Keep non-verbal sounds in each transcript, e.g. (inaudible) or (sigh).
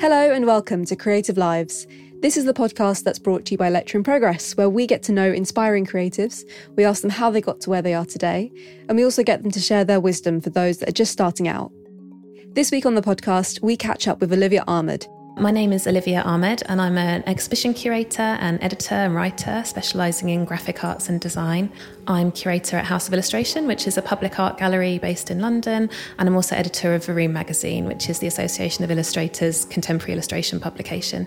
Hello and welcome to Creative Lives. This is the podcast that's brought to you by Lecture in Progress, where we get to know inspiring creatives, we ask them how they got to where they are today, and we also get them to share their wisdom for those that are just starting out. This week on the podcast, we catch up with Olivia Ahmed, my name is Olivia Ahmed, and I'm an exhibition curator and editor and writer specialising in graphic arts and design. I'm curator at House of Illustration, which is a public art gallery based in London, and I'm also editor of Varoom magazine, which is the Association of Illustrators' contemporary illustration publication.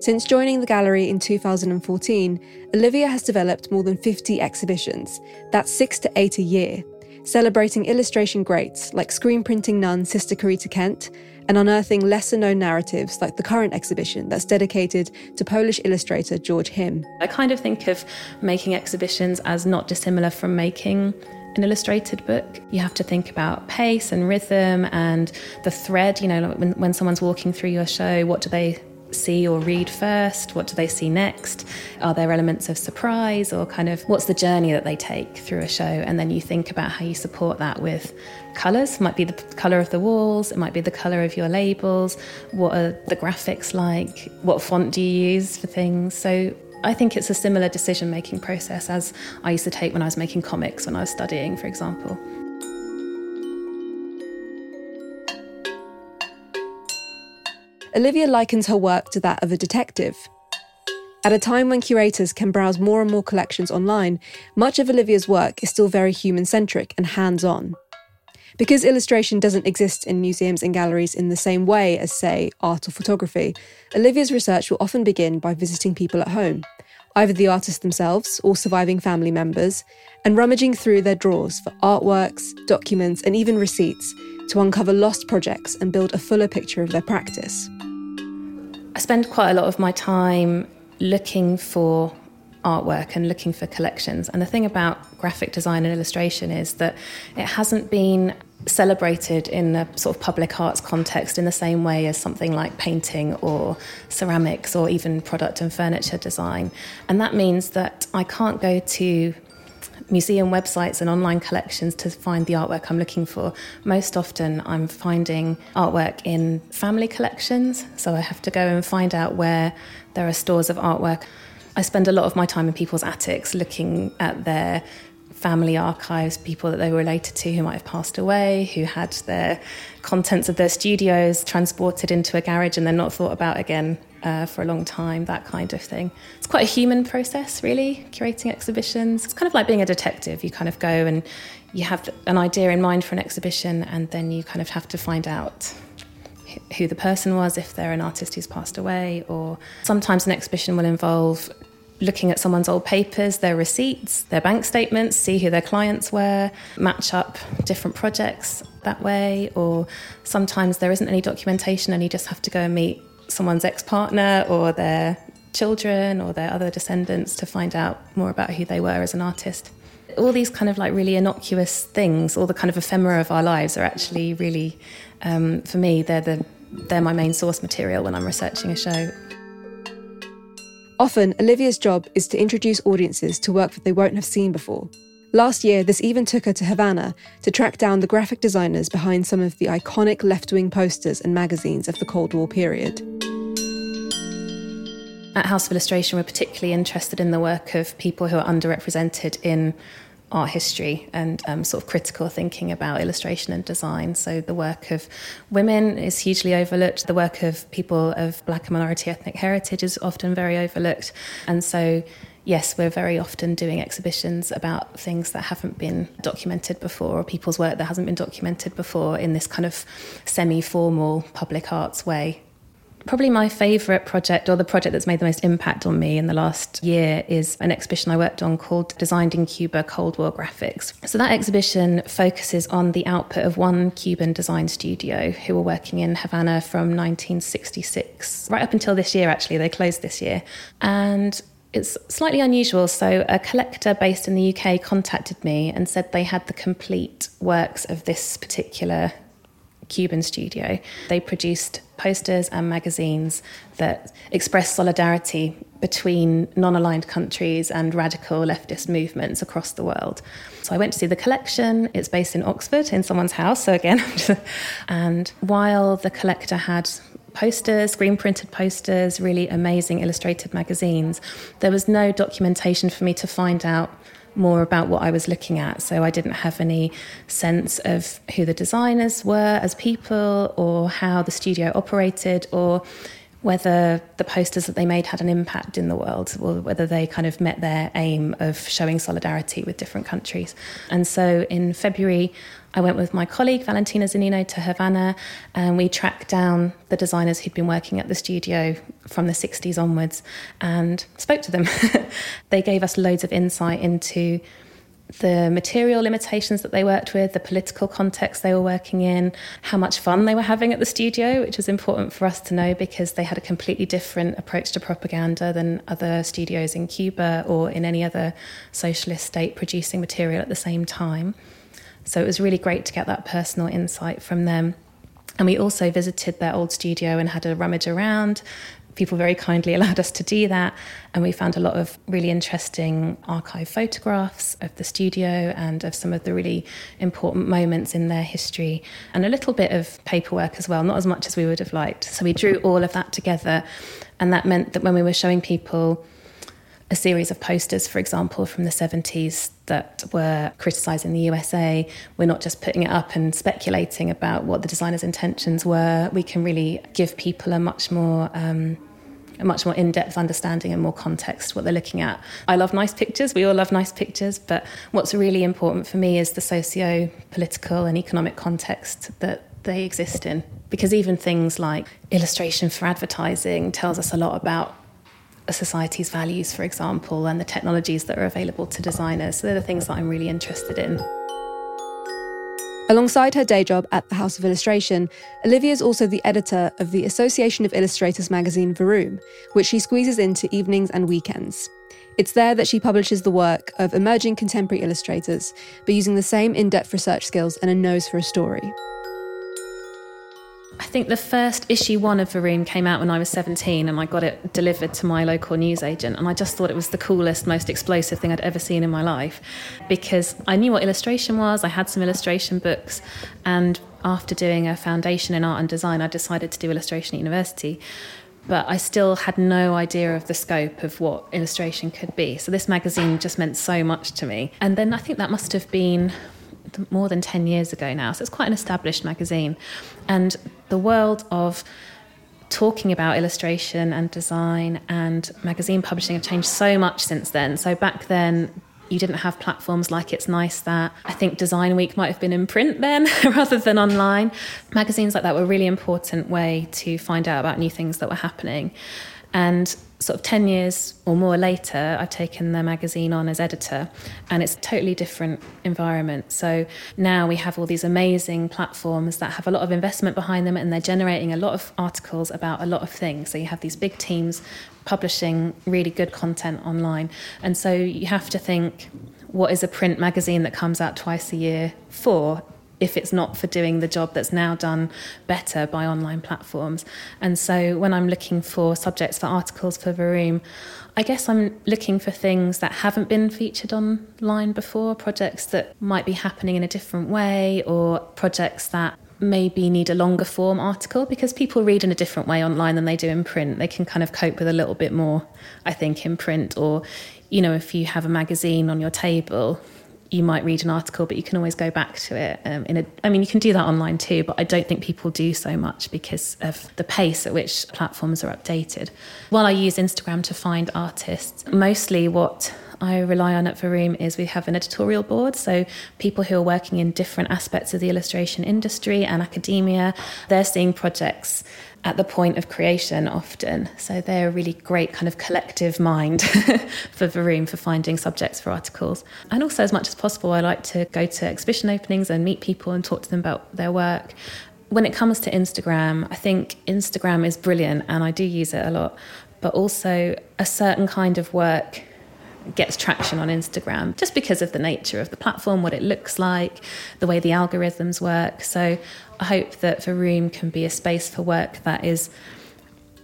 Since joining the gallery in 2014, Olivia has developed more than 50 exhibitions. That's six to eight a year, celebrating illustration greats like screen printing nun Sister Corita Kent and unearthing lesser known narratives like the current exhibition that's dedicated to Polish illustrator George Him. I kind of think of making exhibitions as not dissimilar from making an illustrated book. You have to think about pace and rhythm and the thread. You know, when, when someone's walking through your show, what do they see or read first? What do they see next? Are there elements of surprise or kind of what's the journey that they take through a show? And then you think about how you support that with colours. Might be the colour of the walls, it might be the colour of your labels. What are the graphics like? What font do you use for things? So I think it's a similar decision making process as I used to take when I was making comics when I was studying, for example. Olivia likens her work to that of a detective. At a time when curators can browse more and more collections online, much of Olivia's work is still very human centric and hands on. Because illustration doesn't exist in museums and galleries in the same way as, say, art or photography, Olivia's research will often begin by visiting people at home, either the artists themselves or surviving family members, and rummaging through their drawers for artworks, documents, and even receipts to uncover lost projects and build a fuller picture of their practice. I spend quite a lot of my time looking for artwork and looking for collections. And the thing about graphic design and illustration is that it hasn't been celebrated in a sort of public arts context in the same way as something like painting or ceramics or even product and furniture design. And that means that I can't go to museum websites and online collections to find the artwork I'm looking for. Most often, I'm finding artwork in family collections, so I have to go and find out where there are stores of artwork. I spend a lot of my time in people's attics looking at their family archives, people that they were related to who might have passed away, who had their contents of their studios transported into a garage and then not thought about again uh, for a long time, that kind of thing. It's quite a human process, really, curating exhibitions. It's kind of like being a detective. You kind of go and you have an idea in mind for an exhibition, and then you kind of have to find out who the person was, if they're an artist who's passed away, or sometimes an exhibition will involve looking at someone's old papers, their receipts, their bank statements, see who their clients were, match up different projects that way. Or sometimes there isn't any documentation and you just have to go and meet someone's ex partner or their children or their other descendants to find out more about who they were as an artist. All these kind of like really innocuous things, all the kind of ephemera of our lives are actually really, um, for me, they're, the, they're my main source material when I'm researching a show. Often, Olivia's job is to introduce audiences to work that they won't have seen before. Last year, this even took her to Havana to track down the graphic designers behind some of the iconic left wing posters and magazines of the Cold War period. At House of Illustration, we're particularly interested in the work of people who are underrepresented in art history and um, sort of critical thinking about illustration and design. So the work of women is hugely overlooked. The work of people of black and minority ethnic heritage is often very overlooked. And so yes, we're very often doing exhibitions about things that haven't been documented before or people's work that hasn't been documented before in this kind of semi formal public arts way. Probably my favourite project, or the project that's made the most impact on me in the last year, is an exhibition I worked on called Designed in Cuba Cold War Graphics. So, that exhibition focuses on the output of one Cuban design studio who were working in Havana from 1966, right up until this year, actually. They closed this year. And it's slightly unusual. So, a collector based in the UK contacted me and said they had the complete works of this particular Cuban studio. They produced posters and magazines that expressed solidarity between non aligned countries and radical leftist movements across the world. So I went to see the collection. It's based in Oxford in someone's house. So again, (laughs) and while the collector had posters, screen printed posters, really amazing illustrated magazines. There was no documentation for me to find out more about what I was looking at. So I didn't have any sense of who the designers were as people or how the studio operated or whether the posters that they made had an impact in the world or whether they kind of met their aim of showing solidarity with different countries. And so in February, I went with my colleague Valentina Zanino to Havana and we tracked down the designers who'd been working at the studio from the 60s onwards and spoke to them. (laughs) they gave us loads of insight into the material limitations that they worked with, the political context they were working in, how much fun they were having at the studio, which was important for us to know because they had a completely different approach to propaganda than other studios in Cuba or in any other socialist state producing material at the same time. So it was really great to get that personal insight from them. And we also visited their old studio and had a rummage around, people very kindly allowed us to do that. And we found a lot of really interesting archive photographs of the studio and of some of the really important moments in their history, and a little bit of paperwork as well, not as much as we would have liked. So we drew all of that together. And that meant that when we were showing people a series of posters, for example, from the 70s that were criticising the USA. We're not just putting it up and speculating about what the designer's intentions were. We can really give people a much more um, a much more in-depth understanding and more context what they're looking at. I love nice pictures. We all love nice pictures, but what's really important for me is the socio-political and economic context that they exist in. Because even things like illustration for advertising tells us a lot about a society's values, for example, and the technologies that are available to designers. So they're the things that I'm really interested in. Alongside her day job at the House of Illustration, Olivia is also the editor of the Association of Illustrators magazine Varoom, which she squeezes into evenings and weekends. It's there that she publishes the work of emerging contemporary illustrators, but using the same in depth research skills and a nose for a story. I think the first issue one of Varoom came out when I was 17 and I got it delivered to my local newsagent. And I just thought it was the coolest, most explosive thing I'd ever seen in my life because I knew what illustration was, I had some illustration books. And after doing a foundation in art and design, I decided to do illustration at university. But I still had no idea of the scope of what illustration could be. So this magazine just meant so much to me. And then I think that must have been more than 10 years ago now. So it's quite an established magazine. And the world of talking about illustration and design and magazine publishing have changed so much since then. So back then, you didn't have platforms like It's Nice That. I think Design Week might have been in print then (laughs) rather than online. Magazines like that were a really important way to find out about new things that were happening. And sort of 10 years or more later, I've taken the magazine on as editor, and it's a totally different environment. So now we have all these amazing platforms that have a lot of investment behind them, and they're generating a lot of articles about a lot of things. So you have these big teams publishing really good content online. And so you have to think, what is a print magazine that comes out twice a year for? If it's not for doing the job that's now done better by online platforms. And so when I'm looking for subjects for articles for Varoom, I guess I'm looking for things that haven't been featured online before, projects that might be happening in a different way, or projects that maybe need a longer form article because people read in a different way online than they do in print. They can kind of cope with a little bit more, I think, in print. Or, you know, if you have a magazine on your table, you might read an article, but you can always go back to it. Um, in a, I mean, you can do that online too, but I don't think people do so much because of the pace at which platforms are updated. While I use Instagram to find artists, mostly what I rely on at Varoom is we have an editorial board, so people who are working in different aspects of the illustration industry and academia, they're seeing projects at the point of creation often. So they're a really great kind of collective mind (laughs) for Varoom for finding subjects for articles. And also, as much as possible, I like to go to exhibition openings and meet people and talk to them about their work. When it comes to Instagram, I think Instagram is brilliant and I do use it a lot, but also a certain kind of work gets traction on Instagram just because of the nature of the platform, what it looks like, the way the algorithms work. So I hope that Varoom can be a space for work that is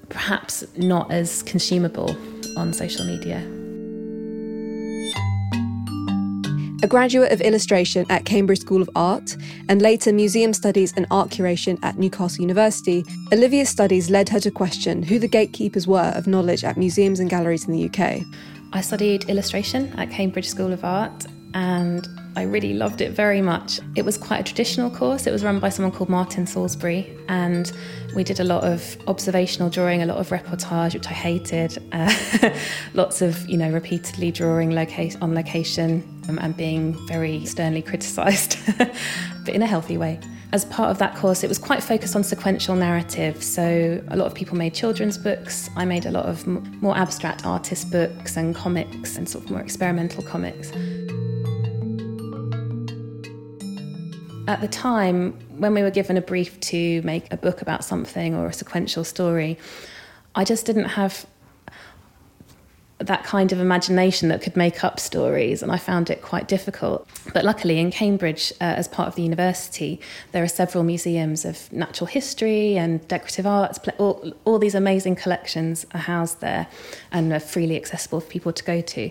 perhaps not as consumable on social media. A graduate of illustration at Cambridge School of Art and later museum studies and art curation at Newcastle University, Olivia's studies led her to question who the gatekeepers were of knowledge at museums and galleries in the UK. I studied illustration at Cambridge School of Art and I really loved it very much. It was quite a traditional course. It was run by someone called Martin Salisbury, and we did a lot of observational drawing, a lot of reportage, which I hated. (laughs) Uh, lots of, you know, repeatedly drawing loca- on location um, and being very sternly criticised, (laughs) but in a healthy way. As part of that course, it was quite focused on sequential narrative. So a lot of people made children's books. I made a lot of more abstract artist books and comics and sort of more experimental comics. At the time, when we were given a brief to make a book about something or a sequential story, I just didn't have that kind of imagination that could make up stories, and I found it quite difficult. But luckily, in Cambridge, uh, as part of the university, there are several museums of natural history and decorative arts. All, all these amazing collections are housed there and are freely accessible for people to go to.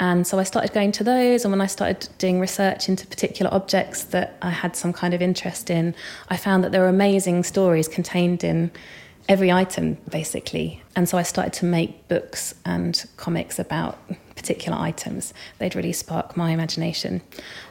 And so I started going to those. And when I started doing research into particular objects that I had some kind of interest in, I found that there were amazing stories contained in every item, basically. And so I started to make books and comics about particular items. They'd really spark my imagination.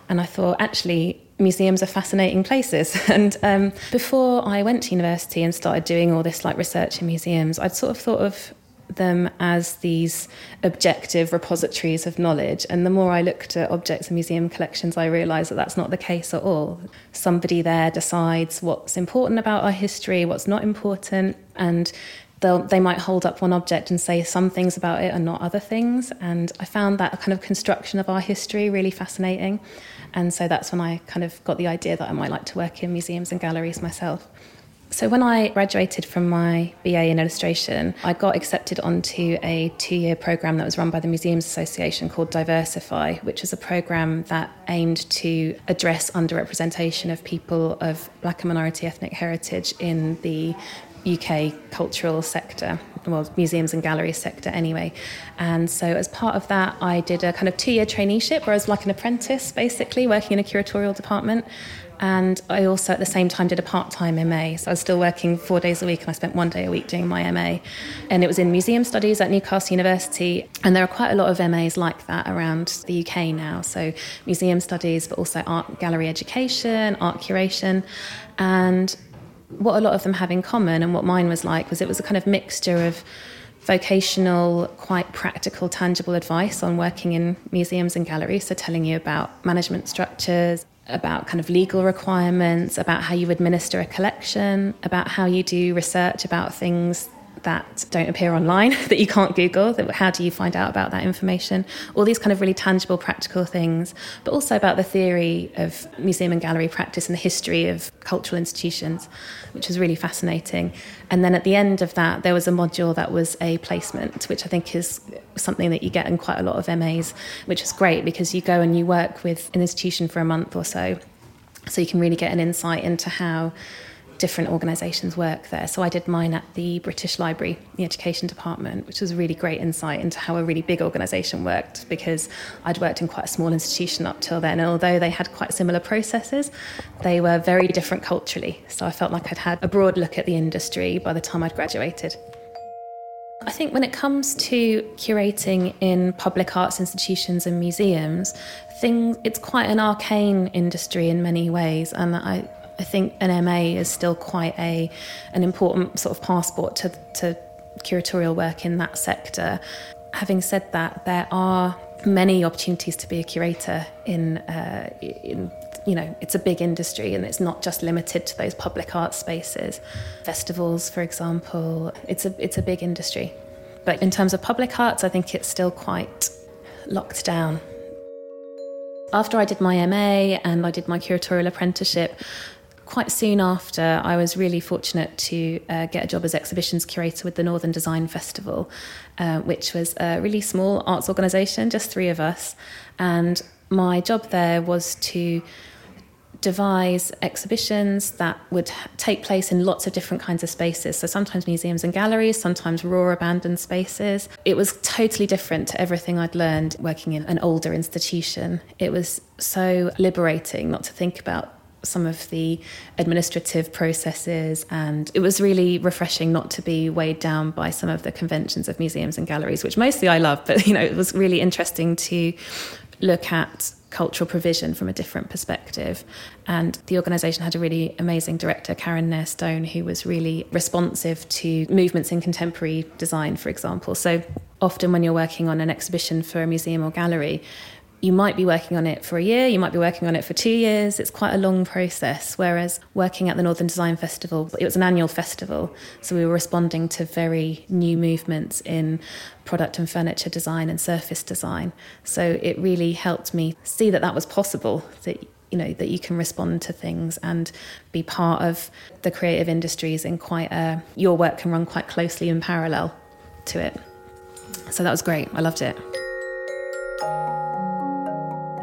And I thought, actually, museums are fascinating places. (laughs) And um, before I went to university and started doing all this like research in museums, I'd sort of thought of them as these objective repositories of knowledge. And the more I looked at objects and museum collections, I realised that that's not the case at all. Somebody there decides what's important about our history, what's not important, and they might hold up one object and say some things about it and not other things. And I found that kind of construction of our history really fascinating. And so that's when I kind of got the idea that I might like to work in museums and galleries myself. So, when I graduated from my BA in illustration, I got accepted onto a two year programme that was run by the Museums Association called Diversify, which was a programme that aimed to address underrepresentation of people of black and minority ethnic heritage in the UK cultural sector, well, museums and gallery sector anyway. And so, as part of that, I did a kind of two year traineeship where I was like an apprentice basically, working in a curatorial department. And I also at the same time did a part time MA. So I was still working four days a week and I spent one day a week doing my MA. And it was in museum studies at Newcastle University. And there are quite a lot of MAs like that around the UK now. So museum studies, but also art gallery education, art curation. And what a lot of them have in common and what mine was like was it was a kind of mixture of vocational, quite practical, tangible advice on working in museums and galleries. So, telling you about management structures, about kind of legal requirements, about how you administer a collection, about how you do research about things that don't appear online (laughs) that you can't Google. How do you find out about that information? All these kind of really tangible, practical things, but also about the theory of museum and gallery practice and the history of cultural institutions, which was really fascinating. And then at the end of that, there was a module that was a placement, which I think is something that you get in quite a lot of MAs, which is great because you go and you work with an institution for a month or so. So you can really get an insight into how different organisations work there. So I did mine at the British Library, the Education Department, which was a really great insight into how a really big organisation worked because I'd worked in quite a small institution up till then. And although they had quite similar processes, they were very different culturally. So I felt like I'd had a broad look at the industry by the time I'd graduated. I think when it comes to curating in public arts institutions and museums, things it's quite an arcane industry in many ways, and I I think an MA is still quite a an important sort of passport to, to curatorial work in that sector. Having said that, there are many opportunities to be a curator in, uh, in you know it's a big industry and it's not just limited to those public art spaces. Festivals for example it's a it's a big industry. But in terms of public arts i think it's still quite locked down. After I did my MA and I did my curatorial apprenticeship, quite soon after, I was really fortunate to uh, get a job as exhibitions curator with the Northern Design Festival, uh, which was a really small arts organisation, just three of us. And my job there was to devise exhibitions that would take place in lots of different kinds of spaces. So sometimes museums and galleries, sometimes raw abandoned spaces. It was totally different to everything I'd learned working in an older institution. It was so liberating not to think about some of the administrative processes and it was really refreshing not to be weighed down by some of the conventions of museums and galleries which mostly I love but (laughs) you know it was really interesting to look at cultural provision from a different perspective. And the organisation had a really amazing director, Karen Nair Stone, who was really responsive to movements in contemporary design, for example. So often when you're working on an exhibition for a museum or gallery, you might be working on it for a year, you might be working on it for two years. It's quite a long process. Whereas working at the Northern Design Festival, it was an annual festival. So we were responding to very new movements in product and furniture design and surface design. So it really helped me see that that was possible, that you know that you can respond to things and be part of the creative industries in quite a your work can run quite closely in parallel to it. So that was great. I loved it.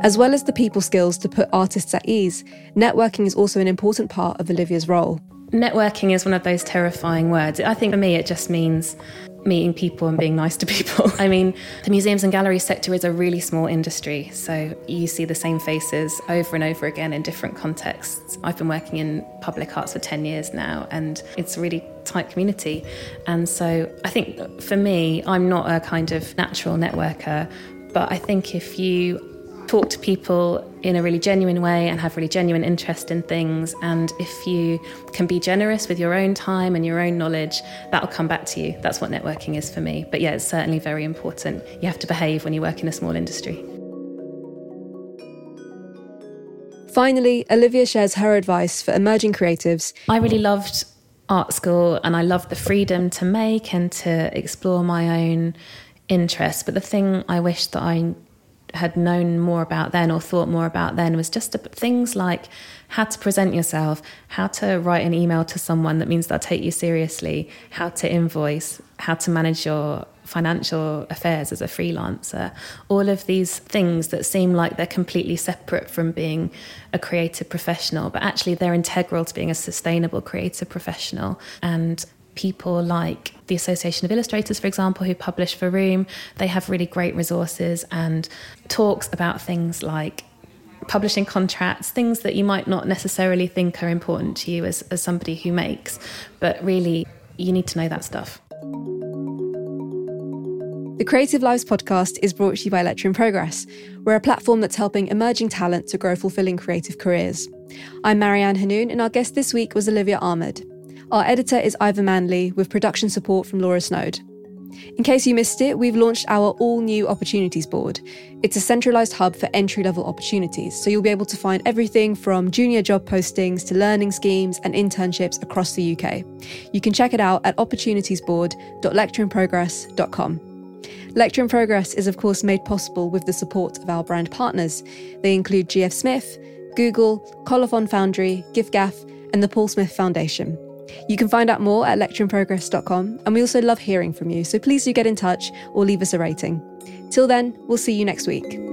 As well as the people skills to put artists at ease, networking is also an important part of Olivia's role. Networking is one of those terrifying words. I think for me, it just means meeting people and being nice to people. (laughs) I mean, the museums and gallery sector is a really small industry, so you see the same faces over and over again in different contexts. I've been working in public arts for 10 years now, and it's a really tight community. And so I think for me, I'm not a kind of natural networker, but I think if you talk to people in a really genuine way and have really genuine interest in things. And if you can be generous with your own time and your own knowledge, that'll come back to you. That's what networking is for me. But yeah, it's certainly very important. You have to behave when you work in a small industry. Finally, Olivia shares her advice for emerging creatives. I really loved art school and I loved the freedom to make and to explore my own interests. But the thing I wish that I had known more about then or thought more about then was just things like how to present yourself, how to write an email to someone that means they'll take you seriously, how to invoice, how to manage your financial affairs as a freelancer. All of these things that seem like they're completely separate from being a creative professional, but actually they're integral to being a sustainable creative professional. And people like the Association of Illustrators, for example, who publish Varoom, they have really great resources and talks about things like publishing contracts, things that you might not necessarily think are important to you as, as somebody who makes, but really you need to know that stuff. The Creative Lives podcast is brought to you by Lecture in Progress. We're a platform that's helping emerging talent to grow fulfilling creative careers. I'm Marianne Hanoun, and our guest this week was Olivia Ahmed. Our editor is Ivor Manley, with production support from Laura Snode. In case you missed it, we've launched our all new Opportunities Board. It's a centralised hub for entry level opportunities, so you'll be able to find everything from junior job postings to learning schemes and internships across the UK. You can check it out at opportunitiesboard.lectureinprogress.com. Lecture in Progress is, of course, made possible with the support of our brand partners. They include GF Smith, Google, Colophon Foundry, giffgaff, and the Paul Smith Foundation. You can find out more at lectureinprogress.com, and we also love hearing from you, so please do get in touch or leave us a rating. Till then, we'll see you next week.